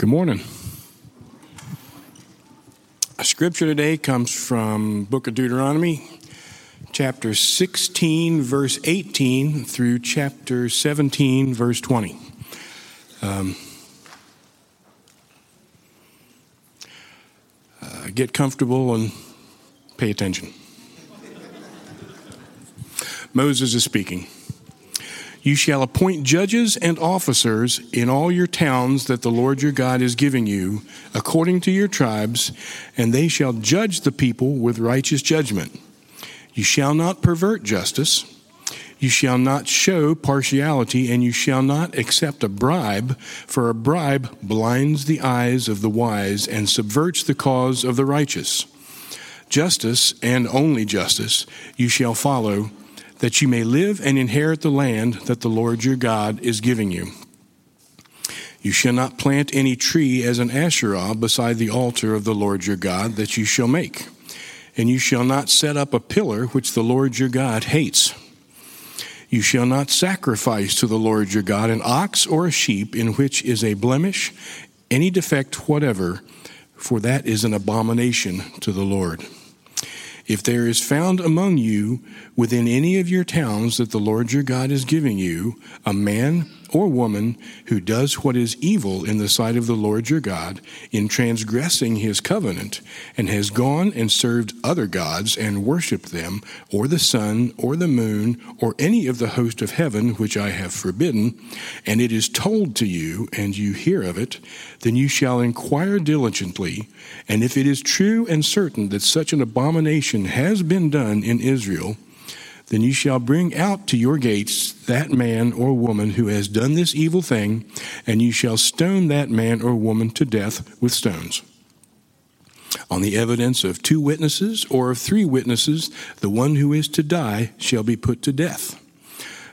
Good morning. A scripture today comes from book of Deuteronomy, chapter 16, verse 18 through chapter 17, verse 20. Um, uh, get comfortable and pay attention. Moses is speaking. You shall appoint judges and officers in all your towns that the Lord your God is giving you, according to your tribes, and they shall judge the people with righteous judgment. You shall not pervert justice. You shall not show partiality, and you shall not accept a bribe, for a bribe blinds the eyes of the wise and subverts the cause of the righteous. Justice, and only justice, you shall follow that you may live and inherit the land that the Lord your God is giving you. You shall not plant any tree as an Asherah beside the altar of the Lord your God that you shall make. And you shall not set up a pillar which the Lord your God hates. You shall not sacrifice to the Lord your God an ox or a sheep in which is a blemish, any defect whatever, for that is an abomination to the Lord. If there is found among you within any of your towns that the Lord your God is giving you a man or woman who does what is evil in the sight of the Lord your God in transgressing his covenant, and has gone and served other gods and worshipped them, or the sun, or the moon, or any of the host of heaven which I have forbidden, and it is told to you, and you hear of it, then you shall inquire diligently, and if it is true and certain that such an abomination has been done in Israel, then you shall bring out to your gates that man or woman who has done this evil thing, and you shall stone that man or woman to death with stones. On the evidence of two witnesses or of three witnesses, the one who is to die shall be put to death.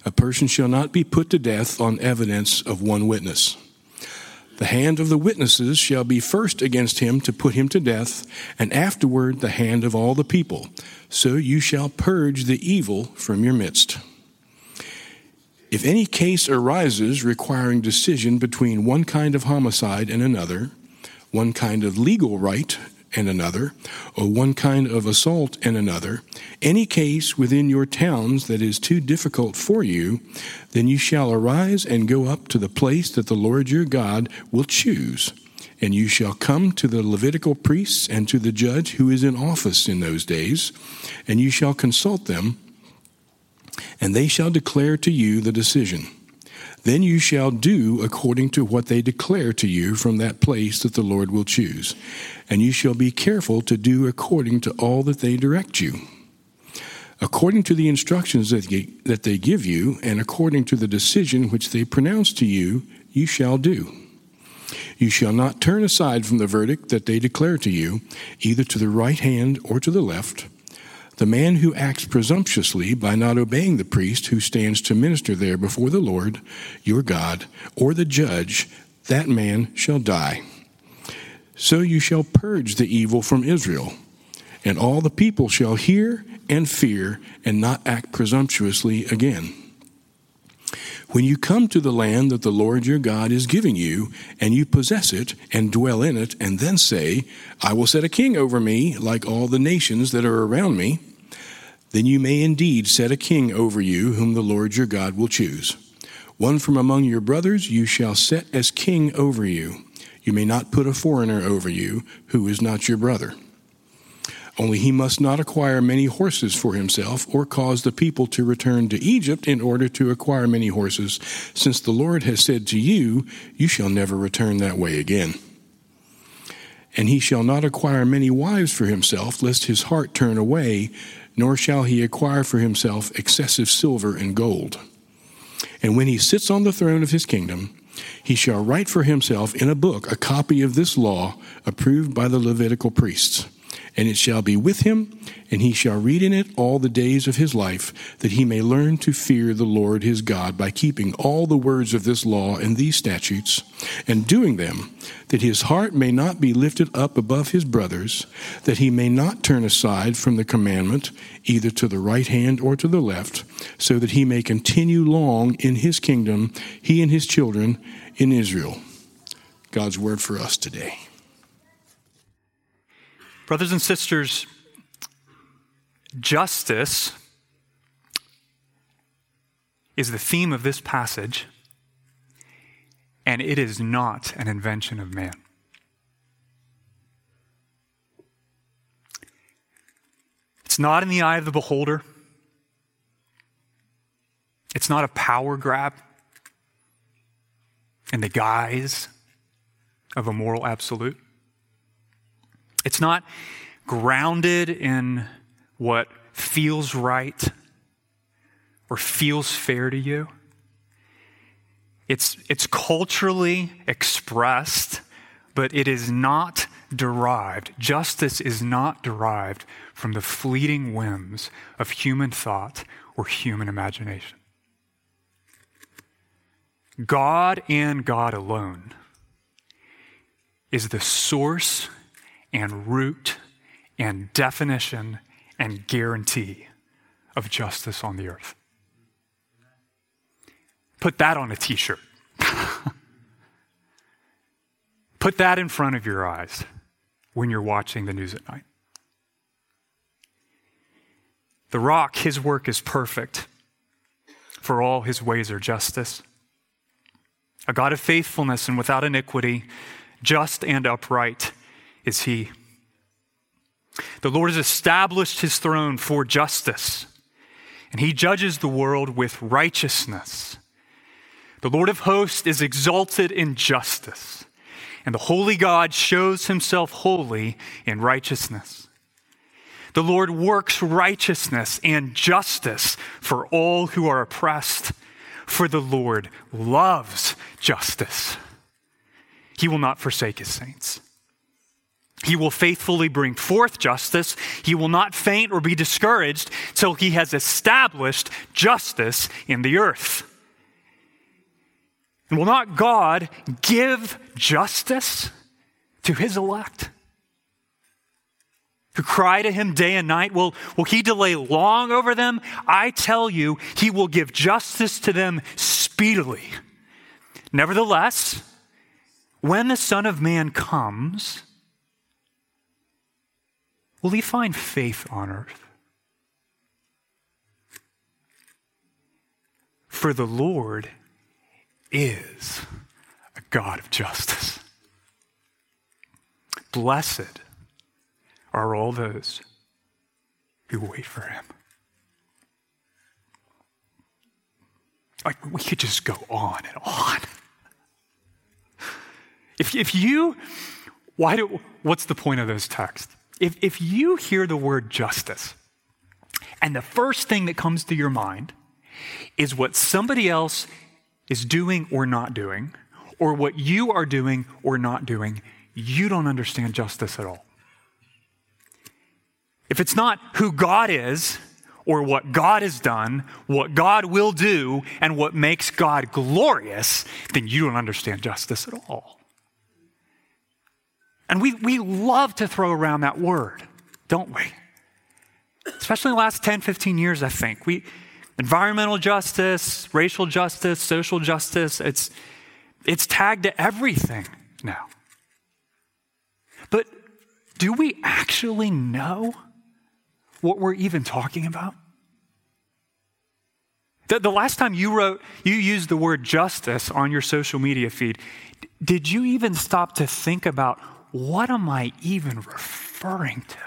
A person shall not be put to death on evidence of one witness. The hand of the witnesses shall be first against him to put him to death, and afterward the hand of all the people. So you shall purge the evil from your midst. If any case arises requiring decision between one kind of homicide and another, one kind of legal right and another, or one kind of assault and another, any case within your towns that is too difficult for you, then you shall arise and go up to the place that the Lord your God will choose. And you shall come to the Levitical priests and to the judge who is in office in those days, and you shall consult them, and they shall declare to you the decision. Then you shall do according to what they declare to you from that place that the Lord will choose. And you shall be careful to do according to all that they direct you. According to the instructions that they give you, and according to the decision which they pronounce to you, you shall do. You shall not turn aside from the verdict that they declare to you, either to the right hand or to the left the man who acts presumptuously by not obeying the priest who stands to minister there before the Lord, your God, or the judge, that man shall die. So you shall purge the evil from Israel, and all the people shall hear and fear and not act presumptuously again. When you come to the land that the Lord your God is giving you, and you possess it and dwell in it, and then say, I will set a king over me like all the nations that are around me, then you may indeed set a king over you whom the Lord your God will choose. One from among your brothers you shall set as king over you. You may not put a foreigner over you who is not your brother. Only he must not acquire many horses for himself, or cause the people to return to Egypt in order to acquire many horses, since the Lord has said to you, You shall never return that way again. And he shall not acquire many wives for himself, lest his heart turn away, nor shall he acquire for himself excessive silver and gold. And when he sits on the throne of his kingdom, he shall write for himself in a book a copy of this law approved by the Levitical priests and it shall be with him, and he shall read in it all the days of his life, that he may learn to fear the Lord his God by keeping all the words of this law and these statutes, and doing them, that his heart may not be lifted up above his brothers, that he may not turn aside from the commandment, either to the right hand or to the left, so that he may continue long in his kingdom, he and his children in Israel. God's word for us today. Brothers and sisters, justice is the theme of this passage, and it is not an invention of man. It's not in the eye of the beholder. It's not a power grab in the guise of a moral absolute. It's not grounded in what feels right or feels fair to you. It's, it's culturally expressed, but it is not derived. Justice is not derived from the fleeting whims of human thought or human imagination. God and God alone is the source and root and definition and guarantee of justice on the earth. Put that on a t shirt. Put that in front of your eyes when you're watching the news at night. The rock, his work is perfect, for all his ways are justice. A God of faithfulness and without iniquity, just and upright is he. The Lord has established his throne for justice, and he judges the world with righteousness. The Lord of hosts is exalted in justice, and the holy God shows himself holy in righteousness. The Lord works righteousness and justice for all who are oppressed for the Lord loves justice. He will not forsake his saints. He will faithfully bring forth justice. He will not faint or be discouraged till he has established justice in the earth. And will not God give justice to his elect? who cry to him day and night? Will, will he delay long over them? I tell you, he will give justice to them speedily. Nevertheless, when the Son of Man comes, will he find faith on earth? For the Lord is a God of justice. Blessed are all those who wait for him. Like, we could just go on and on. If, if you, why do, what's the point of those texts? If, if you hear the word justice, and the first thing that comes to your mind is what somebody else is doing or not doing, or what you are doing or not doing, you don't understand justice at all. If it's not who God is, or what God has done, what God will do, and what makes God glorious, then you don't understand justice at all. And we, we love to throw around that word, don't we? Especially in the last 10, 15 years, I think. We, environmental justice, racial justice, social justice, it's, it's tagged to everything now. But do we actually know what we're even talking about? The, the last time you wrote, you used the word justice on your social media feed, did you even stop to think about what am I even referring to?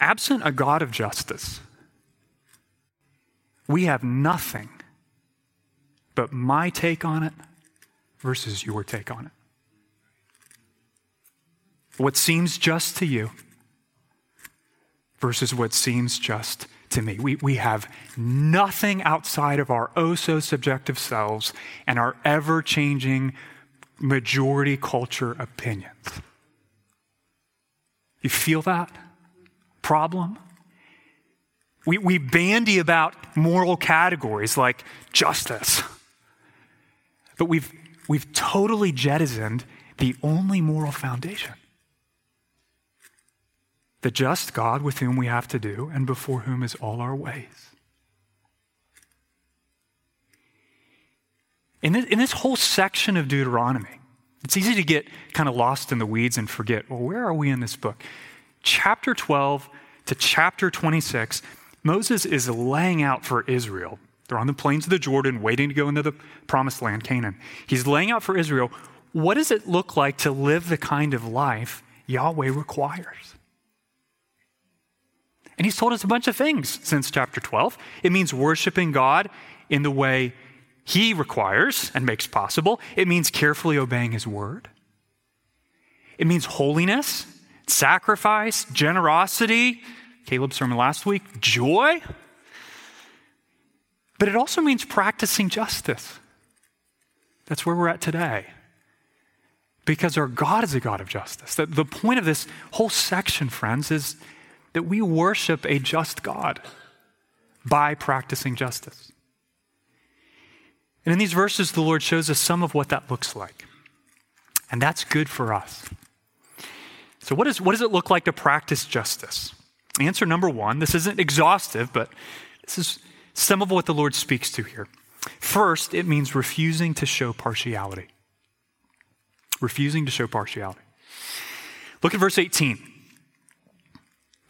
Absent a God of justice, we have nothing but my take on it versus your take on it what seems just to you versus what seems just to me. We, we have nothing outside of our oh so subjective selves and our ever changing majority culture opinions. You feel that problem? We, we bandy about moral categories like justice, but we've, we've totally jettisoned the only moral foundation the just God with whom we have to do and before whom is all our ways. In this, in this whole section of Deuteronomy, it's easy to get kind of lost in the weeds and forget, well, where are we in this book? Chapter 12 to chapter 26, Moses is laying out for Israel. They're on the plains of the Jordan, waiting to go into the promised land, Canaan. He's laying out for Israel what does it look like to live the kind of life Yahweh requires? And he's told us a bunch of things since chapter 12. It means worshiping God in the way he requires and makes possible. It means carefully obeying his word. It means holiness, sacrifice, generosity. Caleb's sermon last week, joy. But it also means practicing justice. That's where we're at today. Because our God is a God of justice. The, point of this whole section, friends, is that we worship a just God by practicing justice. And in these verses, the Lord shows us some of what that looks like. And that's good for us. So, what, is, what does it look like to practice justice? Answer number one this isn't exhaustive, but this is some of what the Lord speaks to here. First, it means refusing to show partiality. Refusing to show partiality. Look at verse 18.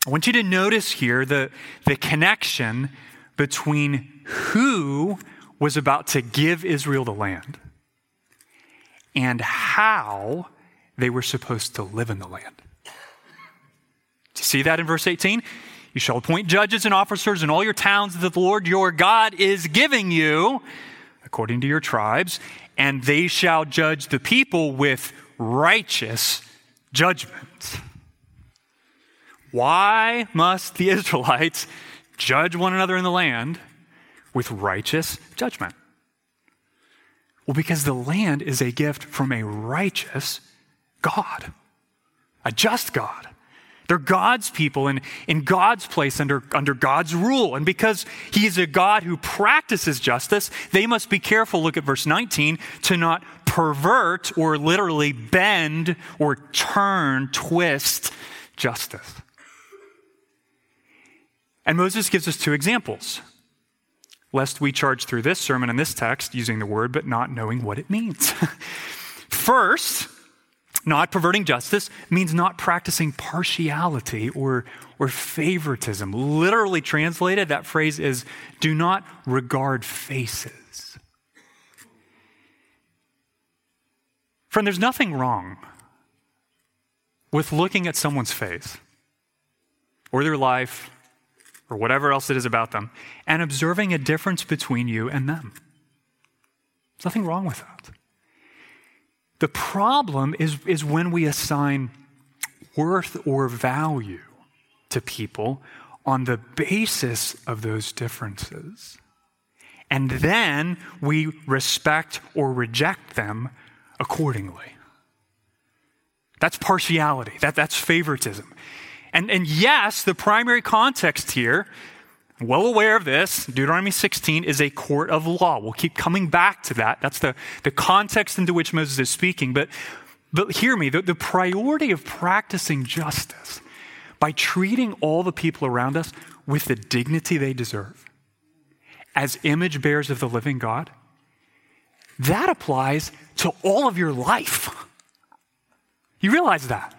I want you to notice here the, the connection between who was about to give Israel the land and how they were supposed to live in the land. Do you see that in verse 18? You shall appoint judges and officers in all your towns that the Lord your God is giving you, according to your tribes, and they shall judge the people with righteous judgment. Why must the Israelites judge one another in the land? with righteous judgment? Well, because the land is a gift from a righteous God, a just God. They're God's people and in God's place under, under God's rule. And because He is a God who practices justice, they must be careful, look at verse 19, to not pervert or literally bend or turn, twist justice. And Moses gives us two examples lest we charge through this sermon and this text using the word but not knowing what it means. First, not perverting justice means not practicing partiality or, or favoritism. Literally translated, that phrase is do not regard faces. Friend, there's nothing wrong with looking at someone's face or their life or whatever else it is about them, and observing a difference between you and them. There's nothing wrong with that. The problem is, is when we assign worth or value to people on the basis of those differences. And then we respect or reject them accordingly. That's partiality, that, that's favoritism. And, and yes, the primary context here, well aware of this, Deuteronomy 16 is a court of law. We'll keep coming back to that. That's the, the context into which Moses is speaking. But, but hear me the, the priority of practicing justice by treating all the people around us with the dignity they deserve as image bearers of the living God, that applies to all of your life. You realize that?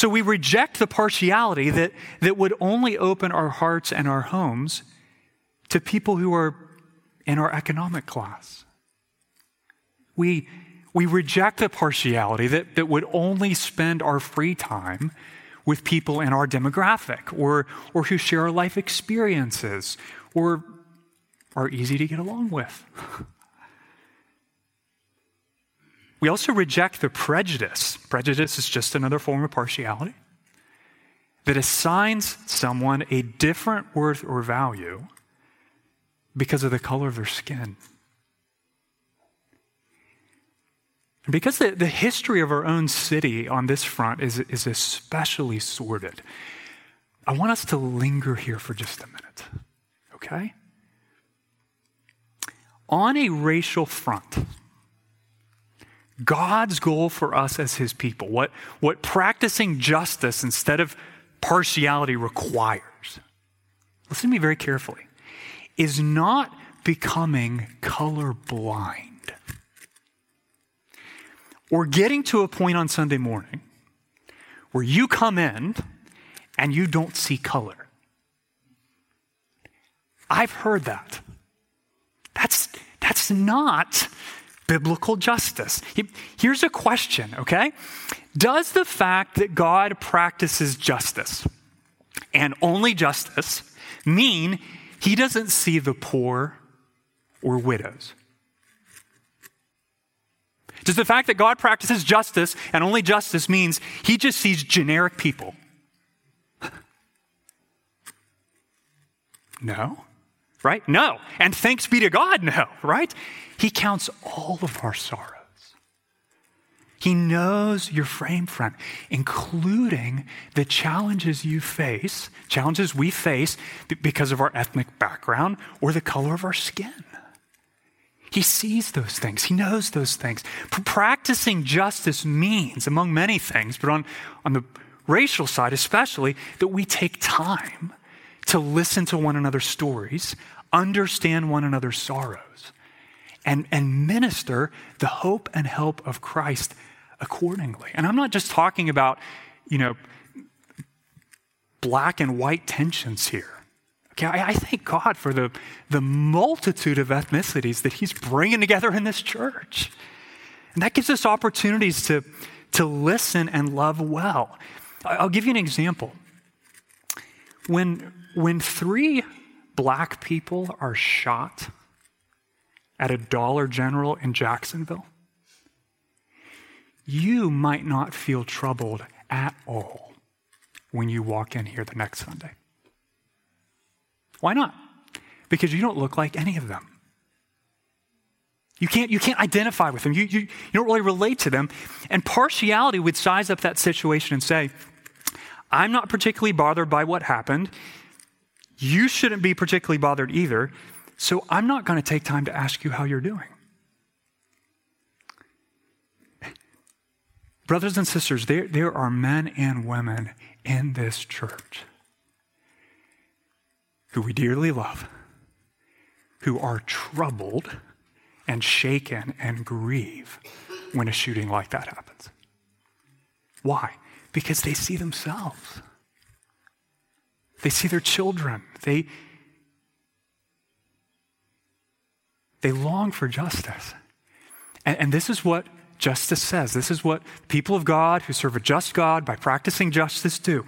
So we reject the partiality that, that would only open our hearts and our homes to people who are in our economic class. We, we reject the partiality that, that would only spend our free time with people in our demographic or, or who share our life experiences or are easy to get along with. We also reject the prejudice. Prejudice is just another form of partiality that assigns someone a different worth or value because of the color of their skin. And because the, the history of our own city on this front is, is especially sordid, I want us to linger here for just a minute, okay? On a racial front, God's goal for us as his people, what, what practicing justice instead of partiality requires, listen to me very carefully, is not becoming colorblind. Or getting to a point on Sunday morning where you come in and you don't see color. I've heard that. That's, that's not biblical justice. Here's a question, okay? Does the fact that God practices justice and only justice mean he doesn't see the poor or widows? Does the fact that God practices justice and only justice means he just sees generic people? No, right? No. And thanks be to God, no, right? He counts all of our sorrows. He knows your frame, friend, including the challenges you face, challenges we face because of our ethnic background or the color of our skin. He sees those things. He knows those things. Practicing justice means, among many things, but on, on the racial side especially, that we take time to listen to one another's stories, understand one another's sorrows, and, and minister the hope and help of Christ accordingly. And I'm not just talking about, you know, black and white tensions here. Okay, I, I thank God for the, the multitude of ethnicities that He's bringing together in this church. And that gives us opportunities to, to listen and love well. I'll give you an example. When, when three black people are shot at a Dollar General in Jacksonville, you might not feel troubled at all when you walk in here the next Sunday. Why not? Because you don't look like any of them. You can't, you can't identify with them. You, you, you don't really relate to them. And partiality would size up that situation and say, I'm not particularly bothered by what happened. You shouldn't be particularly bothered either. So I'm not going to take time to ask you how you're doing. Brothers and sisters, there, there are men and women in this church who we dearly love, who are troubled and shaken and grieve when a shooting like that happens. Why? Because they see themselves. They see their children. They, they long for justice. And, and this is what justice says. This is what people of God who serve a just God by practicing justice do.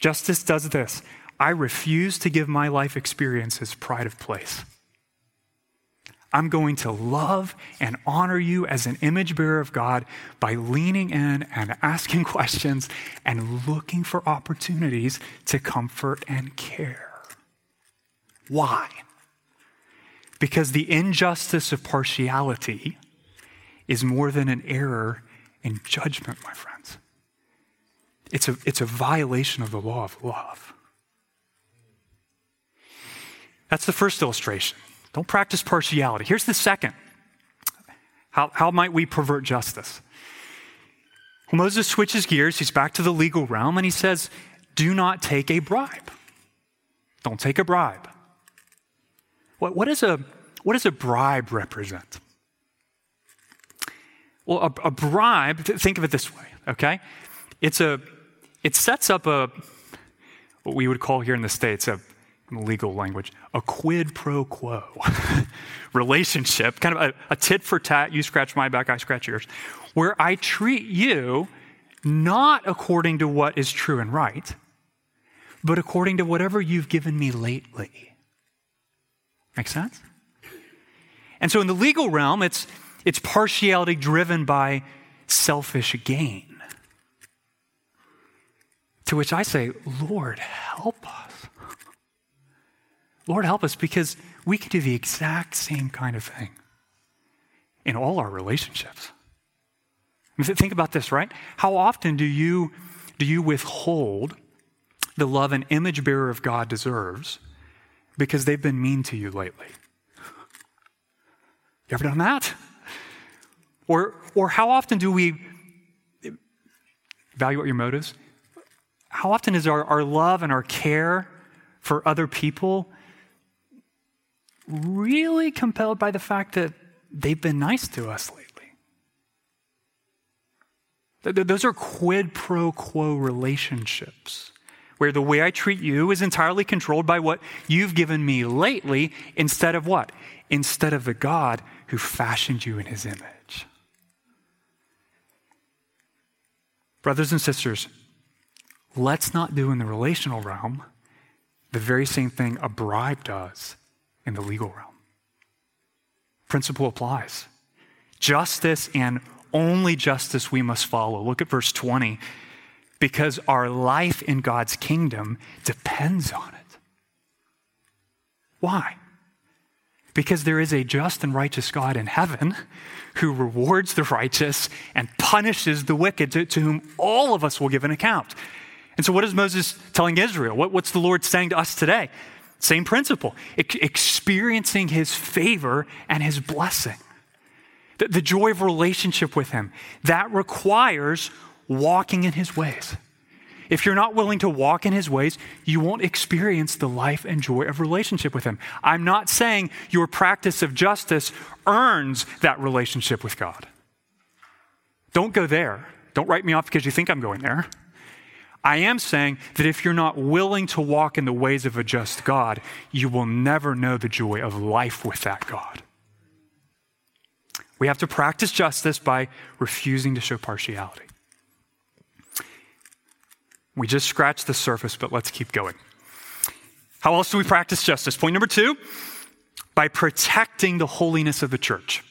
Justice does this I refuse to give my life experiences pride of place. I'm going to love and honor you as an image bearer of God by leaning in and asking questions and looking for opportunities to comfort and care. Why? Because the injustice of partiality is more than an error in judgment, my friends. It's a, it's a violation of the law of love. That's the first illustration. Don't practice partiality. Here's the second. How, how might we pervert justice? Well, Moses switches gears. He's back to the legal realm and he says, Do not take a bribe. Don't take a bribe. What, what, is a, what does a bribe represent? Well, a, a bribe, think of it this way, okay? It's a, it sets up a, what we would call here in the States, a legal language, a quid pro quo relationship, kind of a, a tit for tat, you scratch my back, I scratch yours, where I treat you not according to what is true and right, but according to whatever you've given me lately. Make sense? And so in the legal realm, it's it's partiality driven by selfish gain. To which I say, Lord, help us. Lord, help us because we can do the exact same kind of thing in all our relationships. Think about this, right? How often do you, do you withhold the love an image bearer of God deserves because they've been mean to you lately? You ever done that? Or, or how often do we evaluate your motives? How often is our, our love and our care for other people really compelled by the fact that they've been nice to us lately. Those are quid pro quo relationships where the way I treat you is entirely controlled by what you've given me lately instead of what? Instead of the God who fashioned you in his image. Brothers and sisters, let's not do in the relational realm the very same thing a bribe does in the legal realm. Principle applies. Justice and only justice we must follow. Look at verse 20. Because our life in God's kingdom depends on it. Why? Because there is a just and righteous God in heaven who rewards the righteous and punishes the wicked, to, to whom all of us will give an account. And so, what is Moses telling Israel? What, what's the Lord saying to us today? Same principle experiencing his favor and his blessing. The, the joy of relationship with him. That requires walking in his ways. If you're not willing to walk in his ways, you won't experience the life and joy of relationship with him. I'm not saying your practice of justice earns that relationship with God. Don't go there. Don't write me off because you think I'm going there. I am saying that if you're not willing to walk in the ways of a just God, you will never know the joy of life with that God. We have to practice justice by refusing to show partiality. We just scratched the surface, but let's keep going. How else do we practice justice? Point number two by protecting the holiness of the church.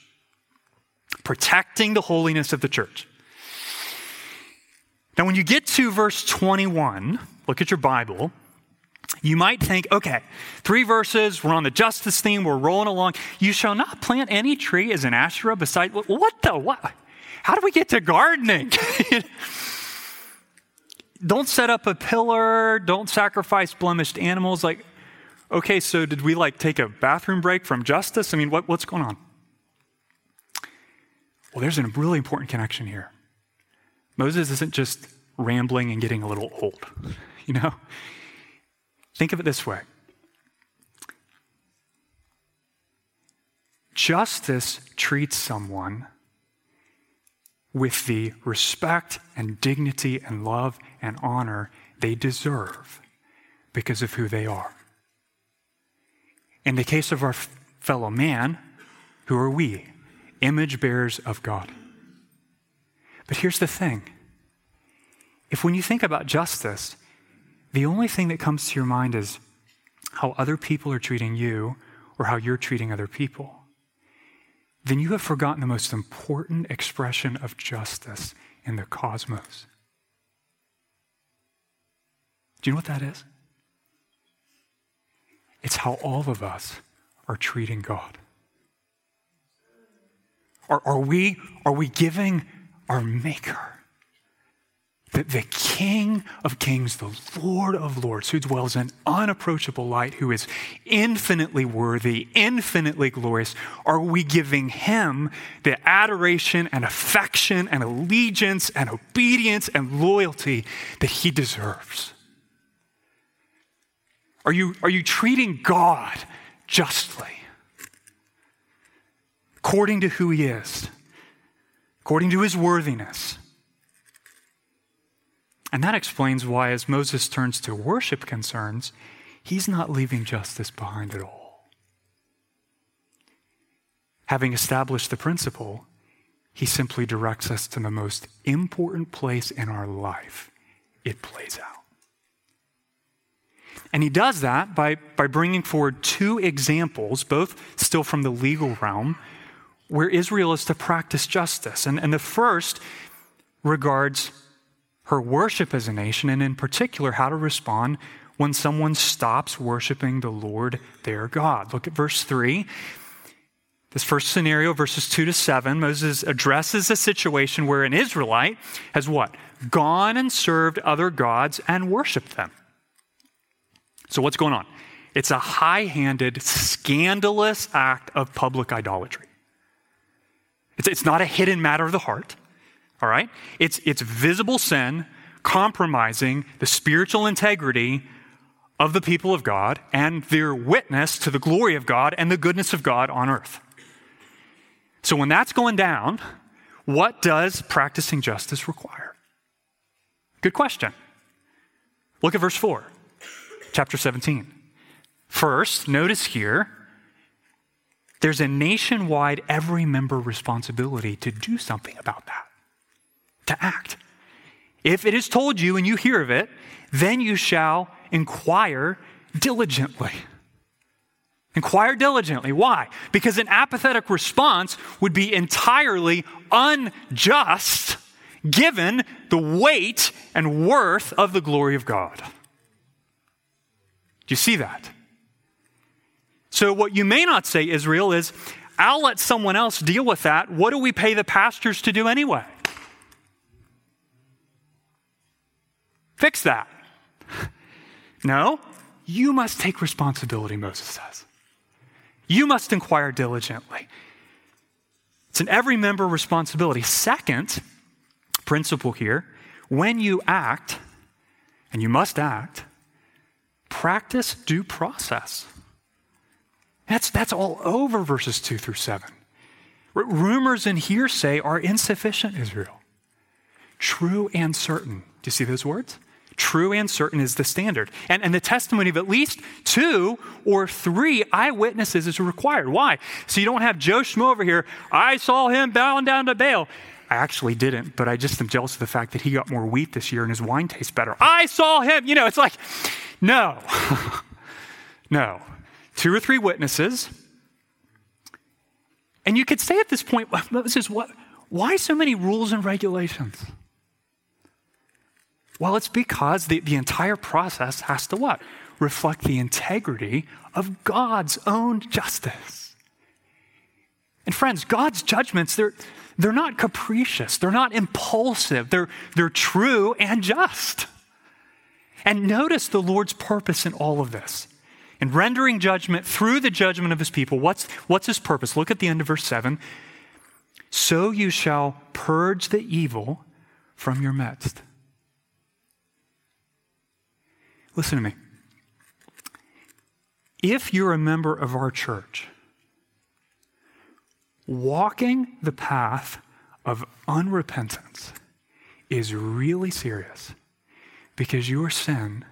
Protecting the holiness of the church. Now, when you get to verse 21, look at your Bible. You might think, okay, three verses, we're on the justice theme, we're rolling along. You shall not plant any tree as an Asherah beside, what the, what? How do we get to gardening? don't set up a pillar, don't sacrifice blemished animals. Like, okay, so did we like take a bathroom break from justice? I mean, what, what's going on? Well, there's a really important connection here. Moses isn't just rambling and getting a little old, you know? Think of it this way justice treats someone with the respect and dignity and love and honor they deserve because of who they are. In the case of our fellow man, who are we? Image bearers of God. But here's the thing if when you think about justice, the only thing that comes to your mind is how other people are treating you or how you're treating other people, then you have forgotten the most important expression of justice in the cosmos. Do you know what that is? It's how all of us are treating God. Are, are, we, are we giving our Maker the, the King of Kings, the Lord of Lords, who dwells in unapproachable light, who is infinitely worthy, infinitely glorious, are we giving him the adoration and affection and allegiance and obedience and loyalty that he deserves? Are you, are you treating God justly? According to who he is, according to his worthiness and that explains why, as Moses turns to worship concerns, he's not leaving justice behind at all. Having established the principle, he simply directs us to the most important place in our life it plays out. And he does that by, by bringing forward two examples, both still from the legal realm, where Israel is to practice justice. And, and the first regards her worship as a nation, and in particular, how to respond when someone stops worshiping the Lord their God. Look at verse 3. This first scenario, verses 2 to 7, Moses addresses a situation where an Israelite has what? Gone and served other gods and worshiped them. So, what's going on? It's a high handed, scandalous act of public idolatry. It's, it's not a hidden matter of the heart all right? It's, it's visible sin compromising the spiritual integrity of the people of God and their witness to the glory of God and the goodness of God on earth. So when that's going down, what does practicing justice require? Good question. Look at verse 4, chapter 17. First, notice here, there's a nationwide every member responsibility to do something about that, to act. If it is told you and you hear of it, then you shall inquire diligently. Inquire diligently. Why? Because an apathetic response would be entirely unjust given the weight and worth of the glory of God. Do you see that? So, what you may not say, Israel, is I'll let someone else deal with that. What do we pay the pastors to do anyway? Fix that. No, you must take responsibility, Moses says. You must inquire diligently. It's an every member responsibility. Second principle here when you act, and you must act, practice due process. That's, that's all over verses 2 through 7. R- rumors and hearsay are insufficient, Israel. True and certain. Do you see those words? True and certain is the standard. And, and the testimony of at least two or three eyewitnesses is required. Why? So you don't have Joe Schmo over here, I saw him bowing down to Baal. I actually didn't, but I just am jealous of the fact that he got more wheat this year and his wine tastes better. I saw him. You know, it's like, no, no. Two or three witnesses. And you could say at this point, Moses, what, why so many rules and regulations? Well, it's because the, the entire process has to what? Reflect the integrity of God's own justice. And friends, God's judgments, they're, they're not capricious, they're not impulsive, they're, they're true and just. And notice the Lord's purpose in all of this. In rendering judgment through the judgment of his people, what's, what's his purpose? Look at the end of verse 7. So you shall purge the evil from your midst. Listen to me. If you're a member of our church, walking the path of unrepentance is really serious because your sin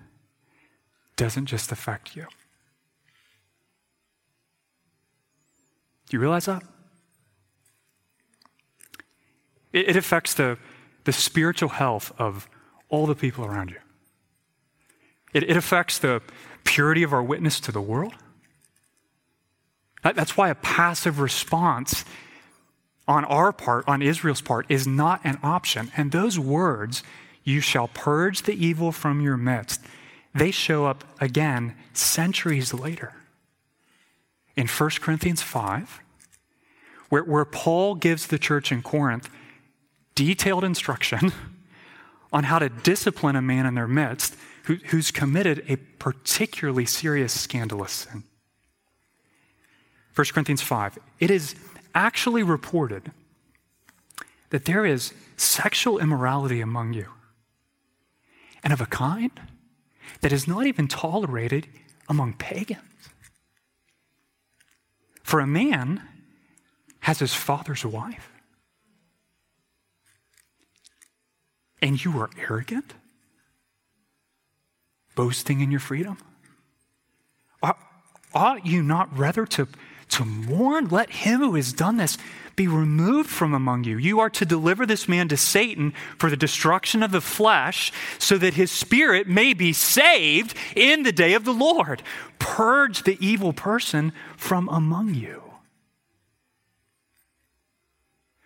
doesn't just affect you. Do you realize that? It, it affects the, the spiritual health of all the people around you. It, it affects the purity of our witness to the world. That, that's why a passive response on our part, on Israel's part, is not an option. And those words, you shall purge the evil from your midst, they show up again centuries later. In 1 Corinthians 5, where, where Paul gives the church in Corinth detailed instruction on how to discipline a man in their midst who, who's committed a particularly serious scandalous sin. 1 Corinthians 5. It is actually reported that there is sexual immorality among you, and of a kind that is not even tolerated among pagans. For a man has his father's wife, and you are arrogant boasting in your freedom? Ought you not rather to, to mourn? Let him who has done this be removed from among you. You are to deliver this man to Satan for the destruction of the flesh, so that his spirit may be saved in the day of the Lord. Purge the evil person from among you.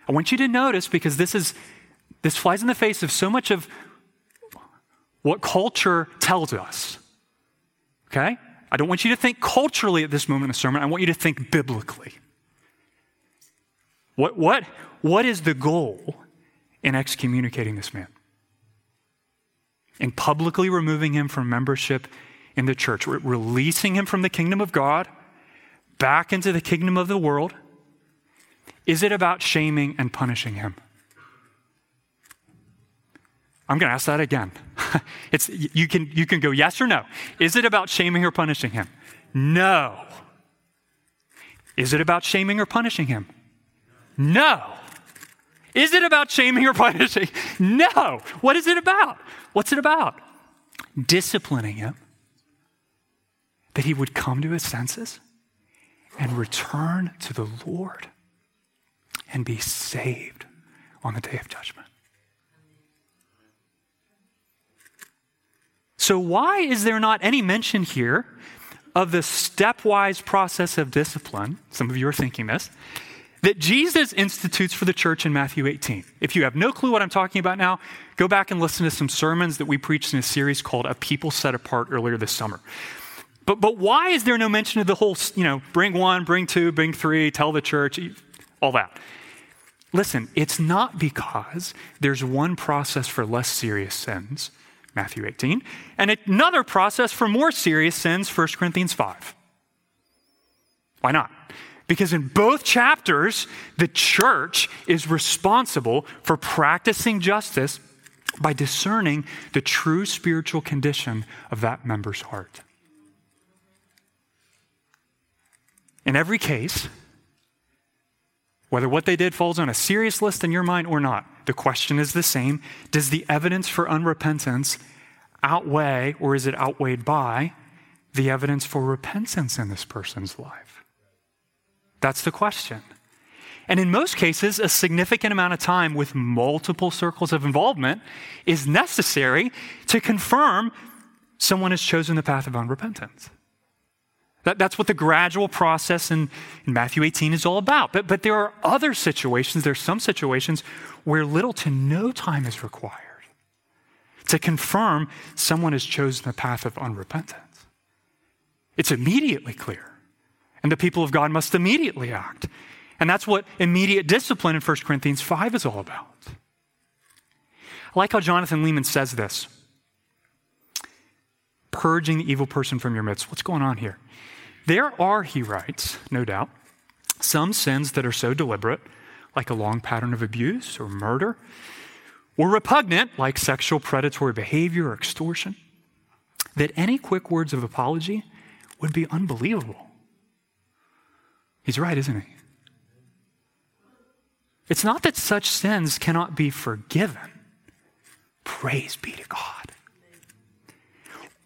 I want you to notice because this is this flies in the face of so much of what culture tells us. Okay? I don't want you to think culturally at this moment in the sermon. I want you to think biblically. What, what, what is the goal in excommunicating this man? In publicly removing him from membership in the church, Re- releasing him from the kingdom of God back into the kingdom of the world? Is it about shaming and punishing him? I'm going to ask that again. it's, you, can, you can go yes or no. Is it about shaming or punishing him? No. Is it about shaming or punishing him? No. Is it about shaming or punishing? No. What is it about? What's it about? Disciplining him that he would come to his senses and return to the Lord and be saved on the day of judgment. So, why is there not any mention here of the stepwise process of discipline? Some of you are thinking this that Jesus institutes for the church in Matthew 18. If you have no clue what I'm talking about now, go back and listen to some sermons that we preached in a series called A People Set Apart earlier this summer. But, but why is there no mention of the whole, you know, bring one, bring two, bring three, tell the church, all that? Listen, it's not because there's one process for less serious sins Matthew 18, and another process for more serious sins, 1 Corinthians 5. Why not? Because in both chapters, the church is responsible for practicing justice by discerning the true spiritual condition of that member's heart. In every case, whether what they did falls on a serious list in your mind or not, the question is the same Does the evidence for unrepentance outweigh, or is it outweighed by, the evidence for repentance in this person's life? That's the question. And in most cases, a significant amount of time with multiple circles of involvement is necessary to confirm someone has chosen the path of unrepentance. That, that's what the gradual process in, in Matthew 18 is all about. But, but there are other situations, there are some situations where little to no time is required to confirm someone has chosen the path of unrepentance. It's immediately clear. And the people of God must immediately act. And that's what immediate discipline in 1 Corinthians 5 is all about. I like how Jonathan Leeman says this purging the evil person from your midst. What's going on here? There are, he writes, no doubt, some sins that are so deliberate, like a long pattern of abuse or murder, or repugnant, like sexual predatory behavior or extortion, that any quick words of apology would be unbelievable. He's right, isn't he? It's not that such sins cannot be forgiven. Praise be to God.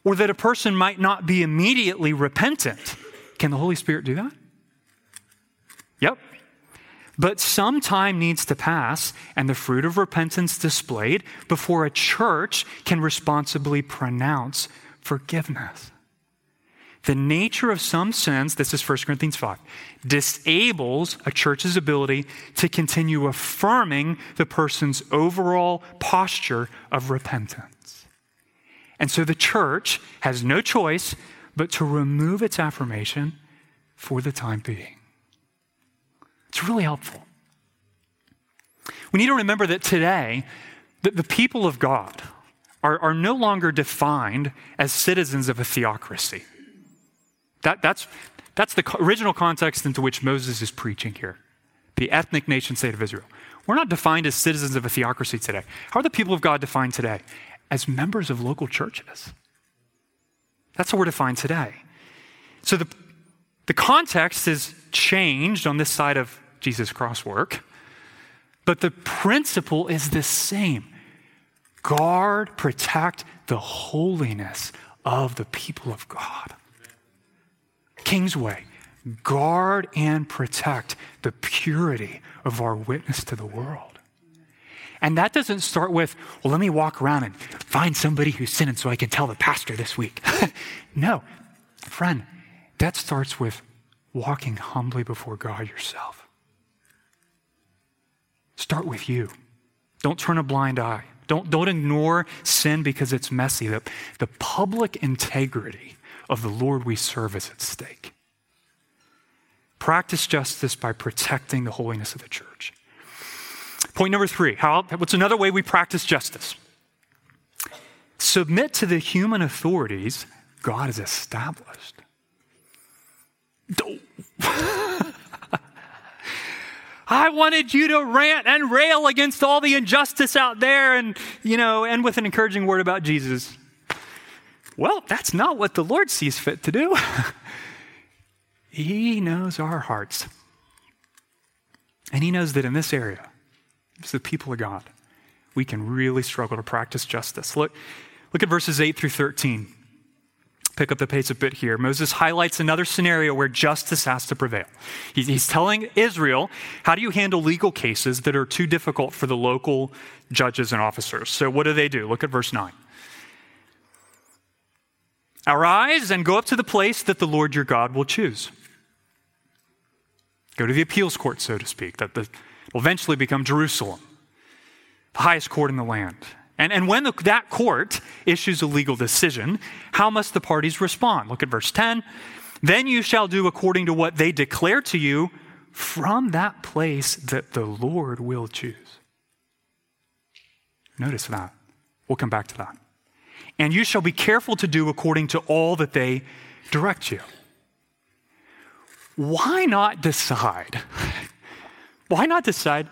Or that a person might not be immediately repentant can the Holy Spirit do that? Yep. But some time needs to pass and the fruit of repentance displayed before a church can responsibly pronounce forgiveness. The nature of some sins, this is 1 Corinthians 5, disables a church's ability to continue affirming the person's overall posture of repentance. And so the church has no choice but to remove its affirmation for the time being. It's really helpful. We need to remember that today, that the people of God are, are no longer defined as citizens of a theocracy. That, that's, that's the original context into which Moses is preaching here the ethnic nation state of Israel. We're not defined as citizens of a theocracy today. How are the people of God defined today? As members of local churches. That's how we're defined today. So the, the context is changed on this side of Jesus' cross work, but the principle is the same guard, protect the holiness of the people of God. Kingsway, guard and protect the purity of our witness to the world. And that doesn't start with, well, let me walk around and find somebody who's sinning so I can tell the pastor this week. no, friend, that starts with walking humbly before God yourself. Start with you. Don't turn a blind eye. Don't, don't ignore sin because it's messy. The, the public integrity of the Lord we serve is at stake. Practice justice by protecting the holiness of the church. Point number three how, what's another way we practice justice? Submit to the human authorities God has established. I wanted you to rant and rail against all the injustice out there and, you know, end with an encouraging word about Jesus. Well, that's not what the Lord sees fit to do. he knows our hearts. And He knows that in this area, as the people of God, we can really struggle to practice justice. Look, look at verses 8 through 13 pick up the pace a bit here. Moses highlights another scenario where justice has to prevail. He's, he's, telling Israel, how do you handle legal cases that are too difficult for the local judges and officers? So, what do they do? Look at verse 9. Arise and go up to the place that the Lord your God will choose. Go to the appeals court, so to speak, that the, will eventually become Jerusalem, the highest court in the land. And, and when the, that court issues a legal decision, how must the parties respond? Look at verse 10. Then you shall do according to what they declare to you from that place that the Lord will choose. Notice that. We'll come back to that. And you shall be careful to do according to all that they direct you. Why not decide? Why not decide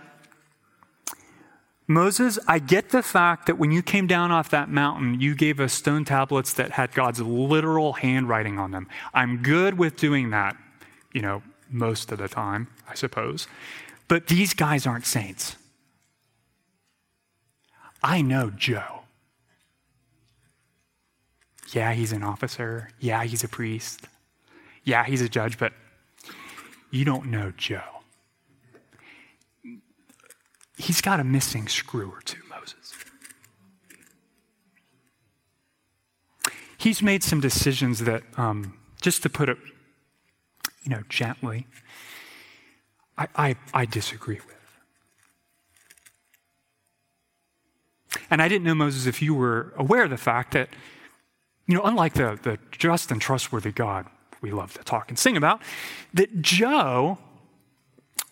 Moses, I get the fact that when you came down off that mountain, you gave us stone tablets that had God's literal handwriting on them. I'm good with doing that, you know, most of the time, I suppose. But these guys aren't saints. I know Joe. Yeah, he's an officer. Yeah, he's a priest. Yeah, he's a judge, but you don't know Joe he's got a missing screw or two, Moses. He's made some decisions that, um, just to put it, you know, gently, I, I, I disagree with. And I didn't know, Moses, if you were aware of the fact that, you know, unlike the, the just and trustworthy God we love to talk and sing about, that Joe,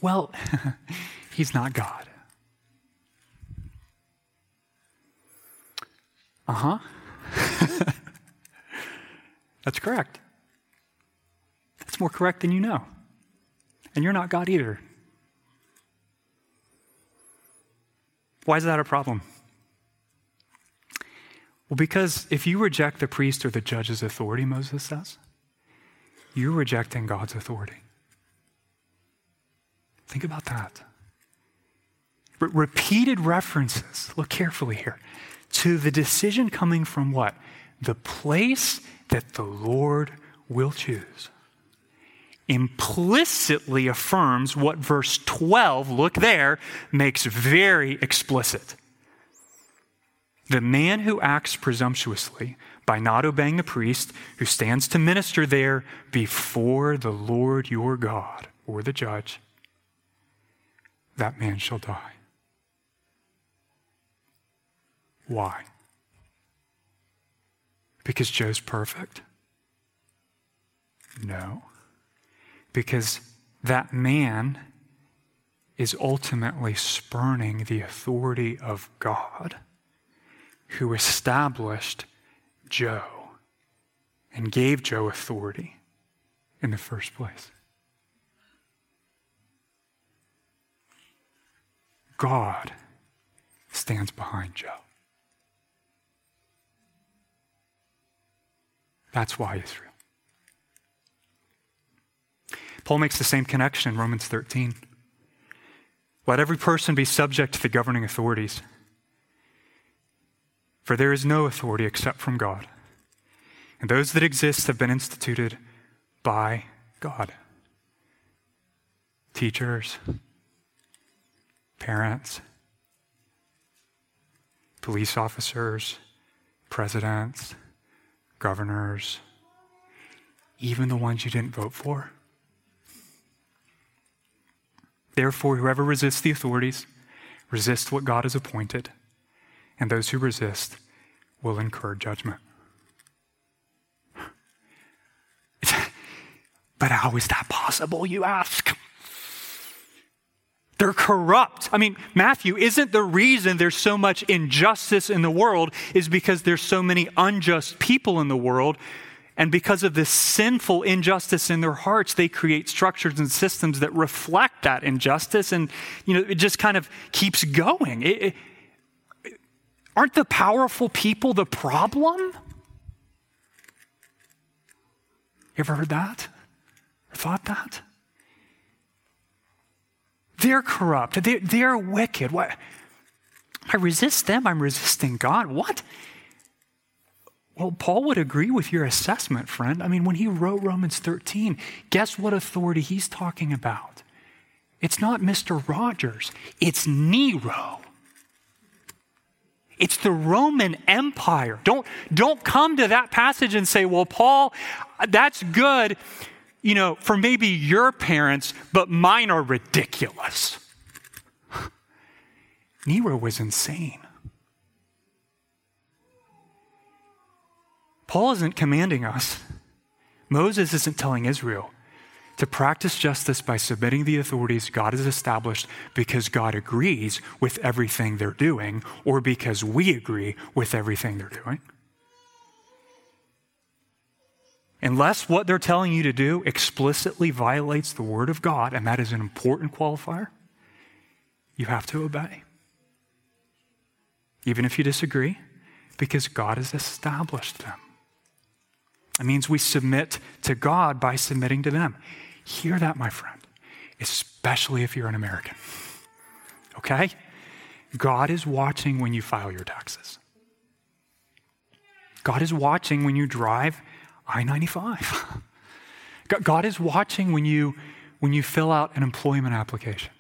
well, he's not God. Uh huh. That's correct. That's more correct than you know. And you're not God either. Why is that a problem? Well, because if you reject the priest or the judge's authority, Moses says, you're rejecting God's authority. Think about that. Re- repeated references, look carefully here, to the decision coming from what? The place that the Lord will choose. Implicitly affirms what verse 12, look there, makes very explicit. The man who acts presumptuously by not obeying the priest who stands to minister there before the Lord your God or the judge, that man shall die. Why? Because Joe's perfect? No. Because that man is ultimately spurning the authority of God who established Joe and gave Joe authority in the first place. God stands behind Joe. That's why Israel. Paul makes the same connection in Romans 13. Let every person be subject to the governing authorities, for there is no authority except from God, and those that exist have been instituted by God. Teachers, parents, police officers, presidents, governors, even the ones you didn't vote for. Therefore, whoever resists the authorities resists what God has appointed, and those who resist will incur judgment. but how is that possible, you ask? They're corrupt. I mean, Matthew, isn't the reason there's so much injustice in the world is because there's so many unjust people in the world? And because of this sinful injustice in their hearts, they create structures and systems that reflect that injustice. And, you know, it just kind of keeps going. It, it, aren't the powerful people the problem? You ever heard that? Or thought that? They're corrupt. They're, they're wicked. What? I resist them. I'm resisting God. What? Well, Paul would agree with your assessment, friend. I mean, when he wrote Romans 13, guess what authority he's talking about? It's not Mr. Rogers, it's Nero. It's the Roman Empire. Don't, don't come to that passage and say, well, Paul, that's good, you know, for maybe your parents, but mine are ridiculous. Nero was insane. Paul isn't commanding us. Moses isn't telling Israel to practice justice by submitting the authorities God has established because God agrees with everything they're doing or because we agree with everything they're doing. Unless what they're telling you to do explicitly violates the Word of God, and that is an important qualifier, you have to obey. Even if you disagree, because God has established them. It means we submit to God by submitting to them. Hear that, my friend, especially if you're an American. Okay? God is watching when you file your taxes. God is watching when you drive I 95. God is watching when you, when you fill out an employment application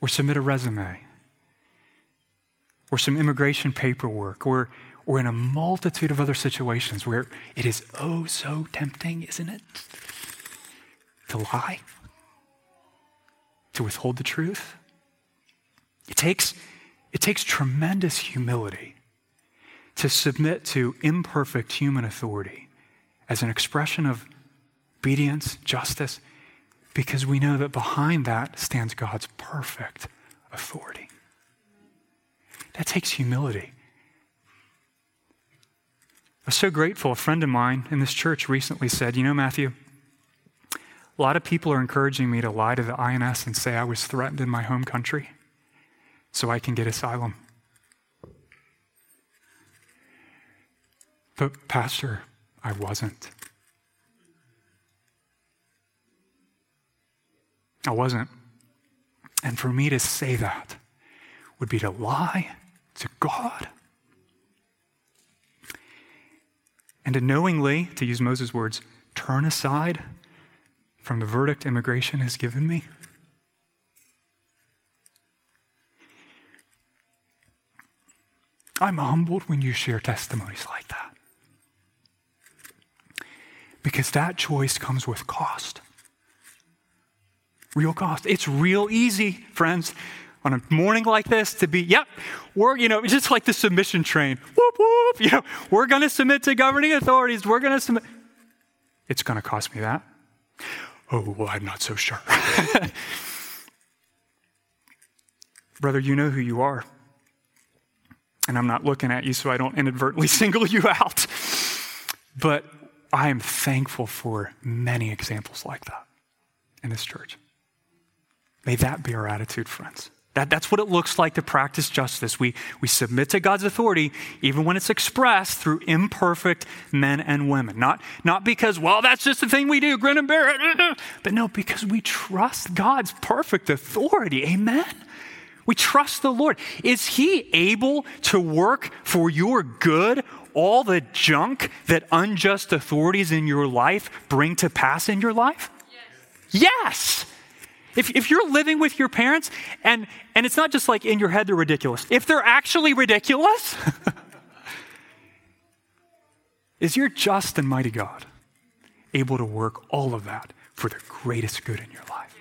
or submit a resume or some immigration paperwork or or in a multitude of other situations where it is oh so tempting, isn't it? To lie, to withhold the truth. It takes, it takes tremendous humility to submit to imperfect human authority as an expression of obedience, justice, because we know that behind that stands God's perfect authority. That takes humility. I was so grateful. A friend of mine in this church recently said, You know, Matthew, a lot of people are encouraging me to lie to the INS and say I was threatened in my home country so I can get asylum. But, Pastor, I wasn't. I wasn't. And for me to say that would be to lie to God. and to knowingly, to use Moses' words, turn aside from the verdict immigration has given me? I'm humbled when you share testimonies like that. Because that choice comes with cost. Real cost. It's real easy, friends, on a morning like this to be, yep, we're, you know, just like the submission train. Whoop, whoop, you know, we're going to submit to governing authorities. We're going to submit. It's going to cost me that. Oh, well, I'm not so sure. Brother, you know who you are. And I'm not looking at you so I don't inadvertently single you out. But I am thankful for many examples like that in this church. May that be our attitude, friends. That, that's what it looks like to practice justice. We, we submit to God's authority, even when it's expressed through imperfect men and women. Not, not because, well, that's just the thing we do, grin and bear it. Uh, uh, but no, because we trust God's perfect authority. Amen? We trust the Lord. Is He able to work for your good all the junk that unjust authorities in your life bring to pass in your life? Yes. yes. If, if you're living with your parents and, and it's not just like in your head they're ridiculous, if they're actually ridiculous, is your just and mighty God able to work all of that for the greatest good in your life?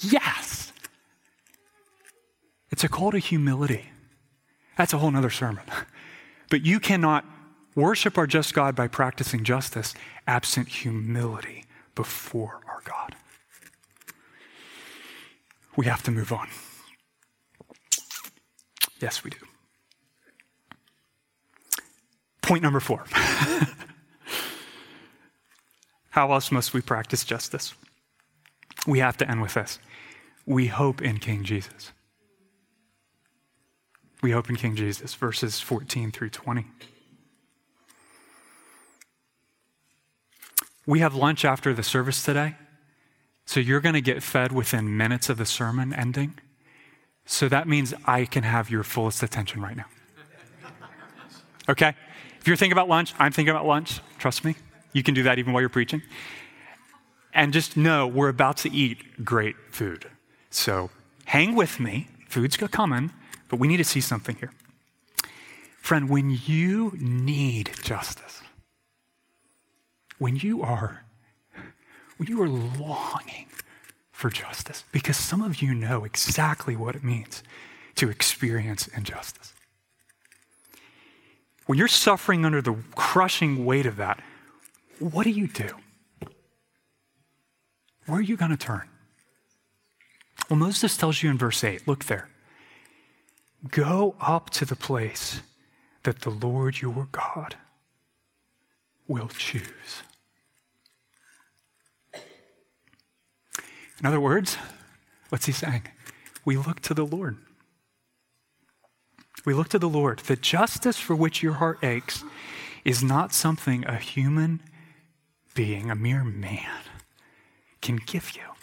Yes. It's a call to humility. That's a whole nother sermon. But you cannot worship our just God by practicing justice absent humility before our God we have to move on. Yes, we do. Point number four. How else must we practice justice? We have to end with this. We hope in King Jesus. We hope in King Jesus, verses 14 through 20. We have lunch after the service today, so you're going to get fed within minutes of the sermon ending. So that means I can have your fullest attention right now. Okay? If you're thinking about lunch, I'm thinking about lunch. Trust me. You can do that even while you're preaching. And just know we're about to eat great food. So hang with me. Food's coming, but we need to see something here. Friend, when you need justice, when you are when you are longing for justice, because some of you know exactly what it means to experience injustice. When you're suffering under the crushing weight of that, what do you do? Where are you going to turn? Well, Moses tells you in verse 8 look there. Go up to the place that the Lord your God will choose. In other words, what's he saying? We look to the Lord. We look to the Lord. The justice for which your heart aches is not something a human being, a mere man, can give you.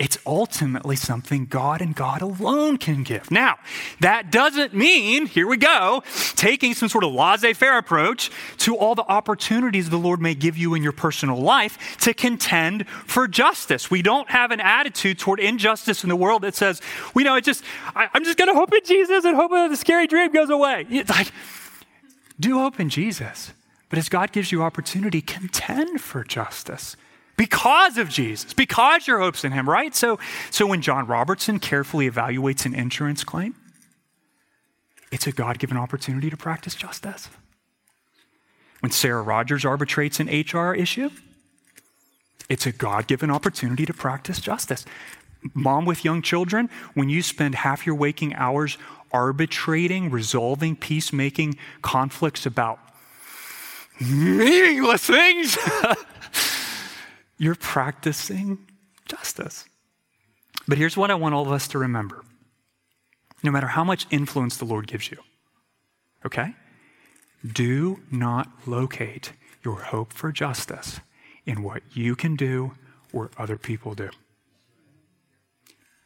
It's ultimately something God and God alone can give. Now, that doesn't mean, here we go, taking some sort of laissez faire approach to all the opportunities the Lord may give you in your personal life to contend for justice. We don't have an attitude toward injustice in the world that says, we know, it just, I, am just going to hope in Jesus and hope that the scary dream goes away. It's like, do hope in Jesus. But as God gives you opportunity, contend for justice because of Jesus, because your hope's in him, right? So, so when John Robertson carefully evaluates an insurance claim, it's a God given opportunity to practice justice. When Sarah Rogers arbitrates an HR issue, it's a God given opportunity to practice justice. Mom with young children, when you spend half your waking hours arbitrating, resolving, peacemaking conflicts about meaningless things, you're practicing justice. But here's what I want all of us to remember no matter how much influence the Lord gives you, okay? Do not locate your hope for justice in what you can do or other people do.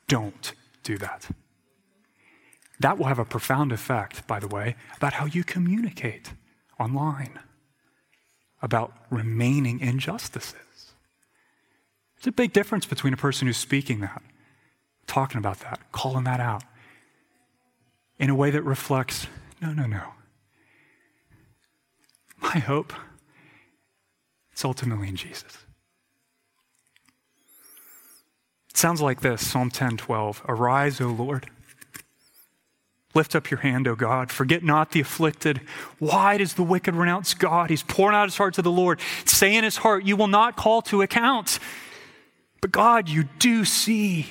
Don't do that. That will have a profound effect, by the way, about how you communicate online, about remaining injustices. There's a big difference between a person who's speaking that, talking about that, calling that out in a way that reflects no, no, no. My hope is ultimately in Jesus. It sounds like this Psalm 10 12. Arise, O Lord. Lift up your hand, O God. Forget not the afflicted. Why does the wicked renounce God? He's pouring out his heart to the Lord. Say in his heart, You will not call to account. But God, you do see.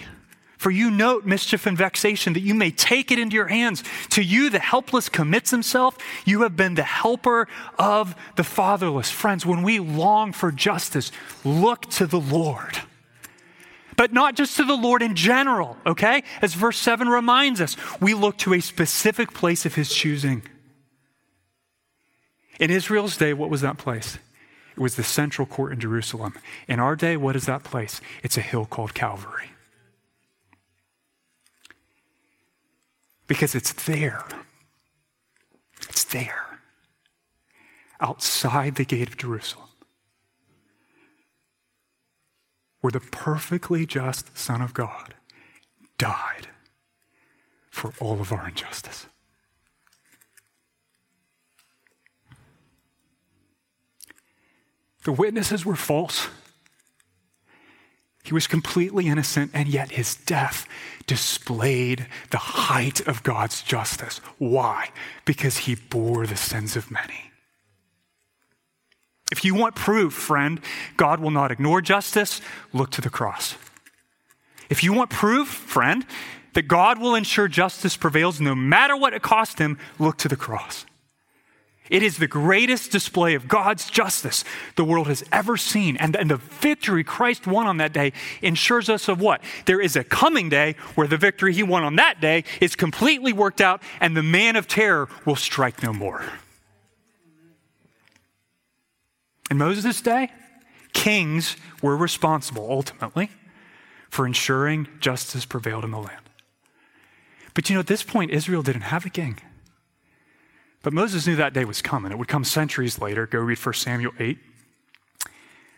For you note mischief and vexation, that you may take it into your hands. To you, the helpless commits himself. You have been the helper of the fatherless. Friends, when we long for justice, look to the Lord. But not just to the Lord in general, okay? As verse 7 reminds us, we look to a specific place of his choosing. In Israel's day, what was that place? It was the central court in Jerusalem. In our day, what is that place? It's a hill called Calvary. Because it's there. It's there. Outside the gate of Jerusalem. Where the perfectly just Son of God died for all of our injustice. The witnesses were false. He was completely innocent, and yet his death displayed the height of God's justice. Why? Because he bore the sins of many. If you want proof, friend, God will not ignore justice, look to the cross. If you want proof, friend, that God will ensure justice prevails no matter what it costs him, look to the cross. It is the greatest display of God's justice the world has ever seen. And, and, the victory Christ won on that day ensures us of what? There is a coming day where the victory he won on that day is completely worked out and the man of terror will strike no more. In Moses' day, kings were responsible ultimately for ensuring justice prevailed in the land. But you know, at this point, Israel didn't have a king. But Moses knew that day was coming. It would come centuries later. Go read 1 Samuel 8.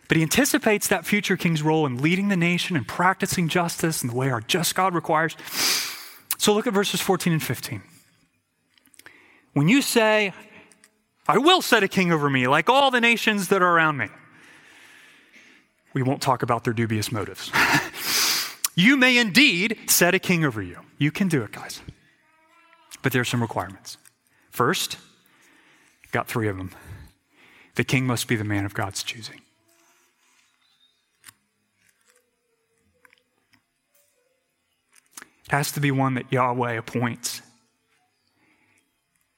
But he anticipates that future king's role in leading the nation and practicing justice in the way our just God requires. So look at verses 14 and 15. When you say, I will set a king over me, like all the nations that are around me, we won't talk about their dubious motives. you may indeed set a king over you. You can do it, guys. But there are some requirements. First, got three of them. The king must be the man of God's choosing. It has to be one that Yahweh appoints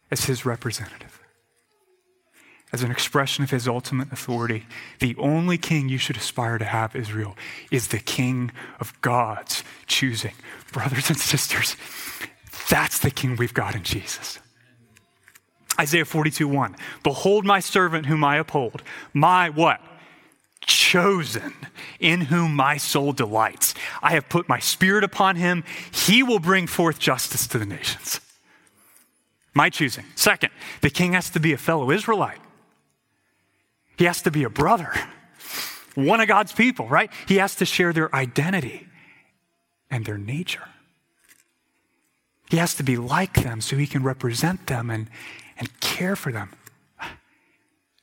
as his representative, as an expression of his ultimate authority. The only king you should aspire to have, Israel, is the king of God's choosing. Brothers and sisters, that's the king we've got in Jesus. Isaiah 42 1. Behold my servant whom I uphold, my what? Chosen, in whom my soul delights. I have put my spirit upon him. He will bring forth justice to the nations. My choosing. Second, the king has to be a fellow Israelite. He has to be a brother, one of God's people, right? He has to share their identity and their nature. He has to be like them so he can represent them and, and care for them.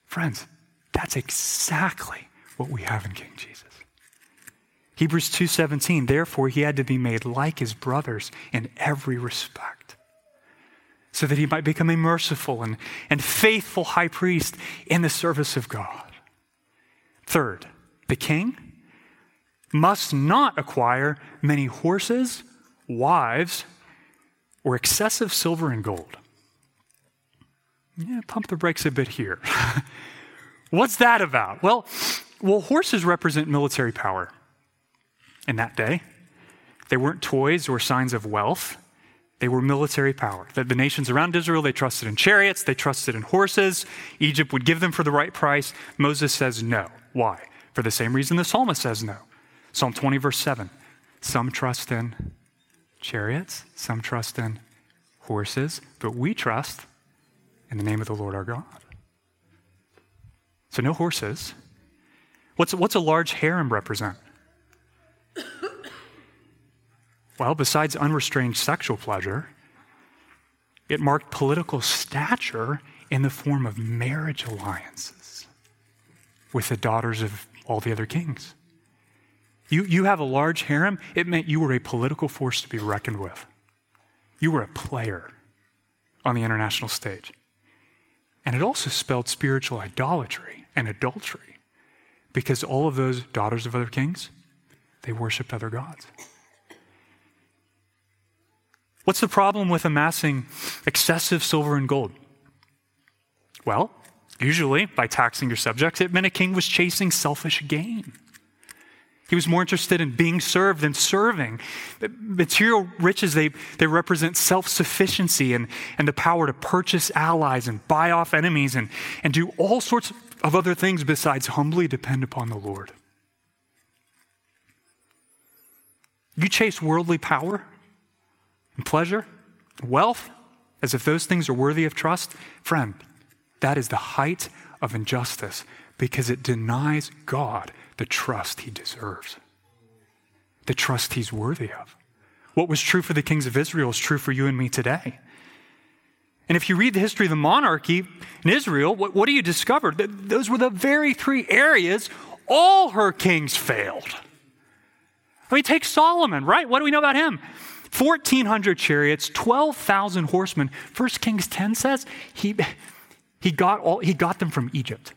Friends, that's exactly what we have in King Jesus. Hebrews 2:17 therefore he had to be made like his brothers in every respect so that he might become a merciful and, and faithful high priest in the service of God. Third, the king must not acquire many horses, wives, or excessive silver and gold yeah, pump the brakes a bit here. What's that about? Well, well, horses represent military power in that day. They weren't toys or signs of wealth. They were military power. The, the nations around Israel, they trusted in chariots, they trusted in horses. Egypt would give them for the right price. Moses says no. Why? For the same reason the psalmist says no. Psalm 20, verse 7. Some trust in chariots, some trust in horses, but we trust in the name of the Lord our God. So, no horses. What's, what's a large harem represent? Well, besides unrestrained sexual pleasure, it marked political stature in the form of marriage alliances with the daughters of all the other kings. You, you have a large harem, it meant you were a political force to be reckoned with. You were a player on the international stage. And it also spelled spiritual idolatry and adultery because all of those daughters of other kings, they worshiped other gods. What's the problem with amassing excessive silver and gold? Well, usually by taxing your subjects, it meant a king was chasing selfish gain. He was more interested in being served than serving. Material riches, they, they represent self sufficiency and, and the power to purchase allies and buy off enemies and, and do all sorts of other things besides humbly depend upon the Lord. You chase worldly power and pleasure, wealth, as if those things are worthy of trust. Friend, that is the height of injustice because it denies God the trust he deserves, the trust he's worthy of. What was true for the kings of Israel is true for you and me today. And if you read the history of the monarchy in Israel, what, what do you discover? That those were the very three areas all her kings failed. I mean, take Solomon, right? What do we know about him? 1,400 chariots, 12,000 horsemen. First Kings 10 says he, he, got all, he got them from Egypt.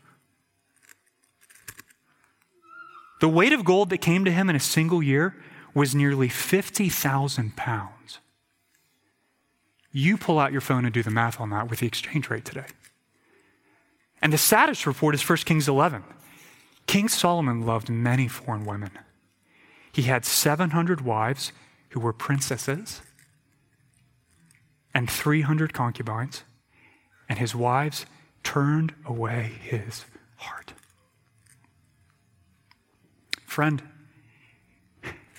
The weight of gold that came to him in a single year was nearly 50,000 pounds. You pull out your phone and do the math on that with the exchange rate today. And the saddest report is 1 Kings 11. King Solomon loved many foreign women. He had 700 wives who were princesses and 300 concubines, and his wives turned away his heart. Friend,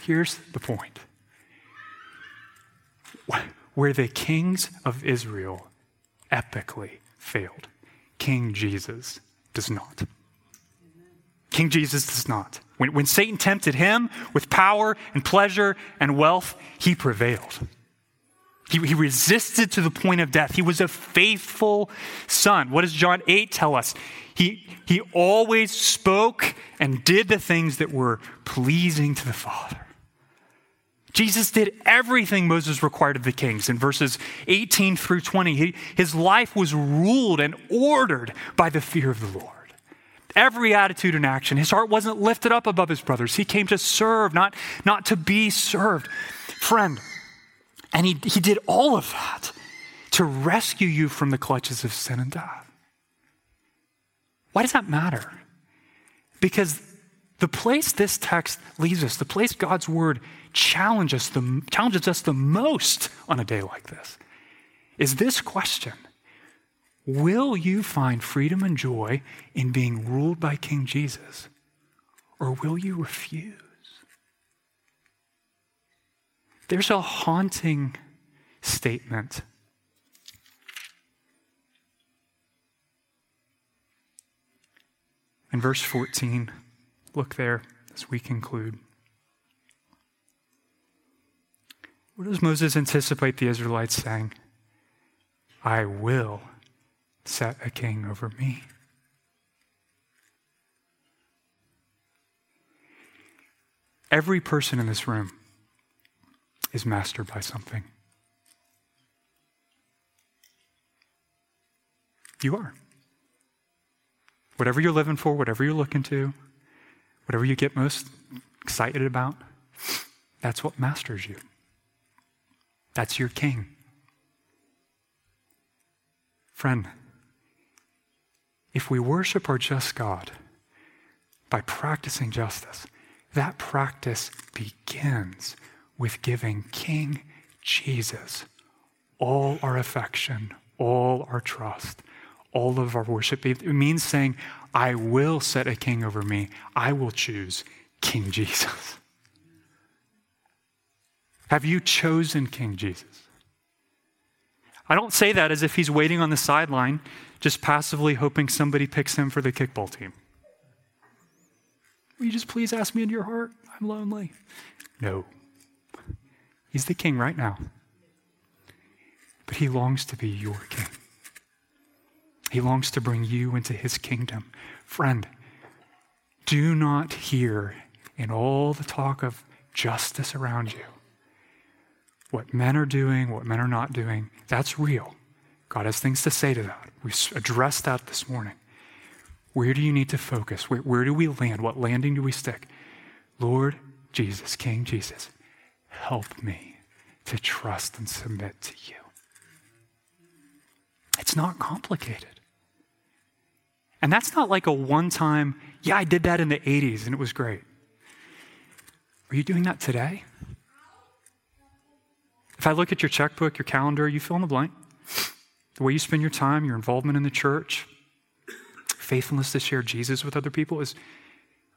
here's the point. Where the kings of Israel epically failed, King Jesus does not. King Jesus does not. When, when Satan tempted him with power and pleasure and wealth, he prevailed. He, he resisted to the point of death. He was a faithful son. What does John 8 tell us? He, he always spoke and did the things that were pleasing to the Father. Jesus did everything Moses required of the kings. In verses 18 through 20, he, his life was ruled and ordered by the fear of the Lord. Every attitude and action. His heart wasn't lifted up above his brothers. He came to serve, not, not to be served. Friend, and he, he did all of that to rescue you from the clutches of sin and death. Why does that matter? Because the place this text leaves us, the place God's word challenges, the, challenges us the most on a day like this, is this question Will you find freedom and joy in being ruled by King Jesus? Or will you refuse? There's a haunting statement. In verse 14, look there as we conclude. What does Moses anticipate the Israelites saying? I will set a king over me. Every person in this room is mastered by something. You are. Whatever you're living for, whatever you're looking to, whatever you get most excited about, that's what masters you. That's your king. Friend, if we worship our just God by practicing justice, that practice begins with giving King Jesus all our affection, all our trust, all of our worship. It means saying, I will set a king over me. I will choose King Jesus. Have you chosen King Jesus? I don't say that as if he's waiting on the sideline, just passively hoping somebody picks him for the kickball team. Will you just please ask me into your heart? I'm lonely. No. He's the king right now. But he longs to be your king. He longs to bring you into his kingdom. Friend, do not hear in all the talk of justice around you what men are doing, what men are not doing. That's real. God has things to say to that. We addressed that this morning. Where do you need to focus? Where, where do we land? What landing do we stick? Lord Jesus, King Jesus, help me to trust and submit to you. It's not complicated. And that's not like a one time, yeah, I did that in the 80s and it was great. Are you doing that today? If I look at your checkbook, your calendar, you fill in the blank. The way you spend your time, your involvement in the church, faithfulness to share Jesus with other people is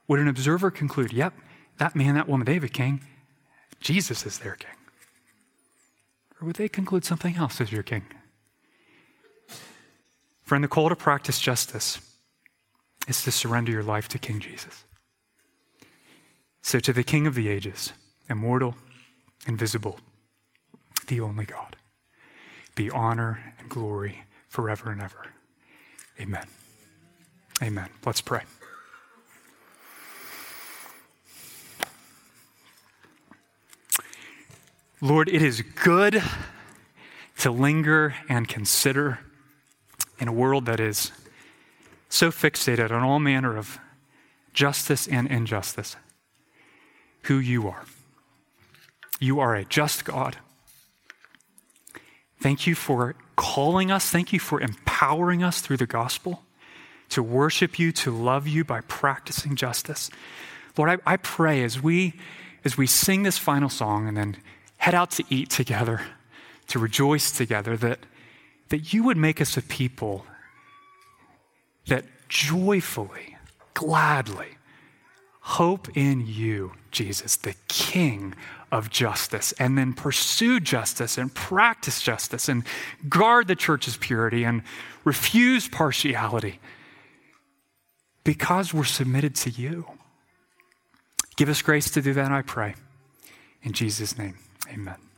would an observer conclude, yep, that man, that woman, David king. Jesus is their king. Or would they conclude something else as your king? Friend, the call to practice justice is to surrender your life to King Jesus. So, to the King of the ages, immortal, invisible, the only God, be honor and glory forever and ever. Amen. Amen. Let's pray. Lord, it is good to linger and consider in a world that is so fixated on all manner of justice and injustice who you are. You are a just God. Thank you for calling us. Thank you for empowering us through the gospel. to worship you, to love you by practicing justice. Lord, I, I pray as we, as we sing this final song and then head out to eat together, to rejoice together, that, that you would make us a people that joyfully, gladly hope in you, Jesus, the King of justice, and then pursue justice and practice justice and guard the church's purity and refuse partiality because we're submitted to you. Give us grace to do that, I pray. In Jesus' name, amen.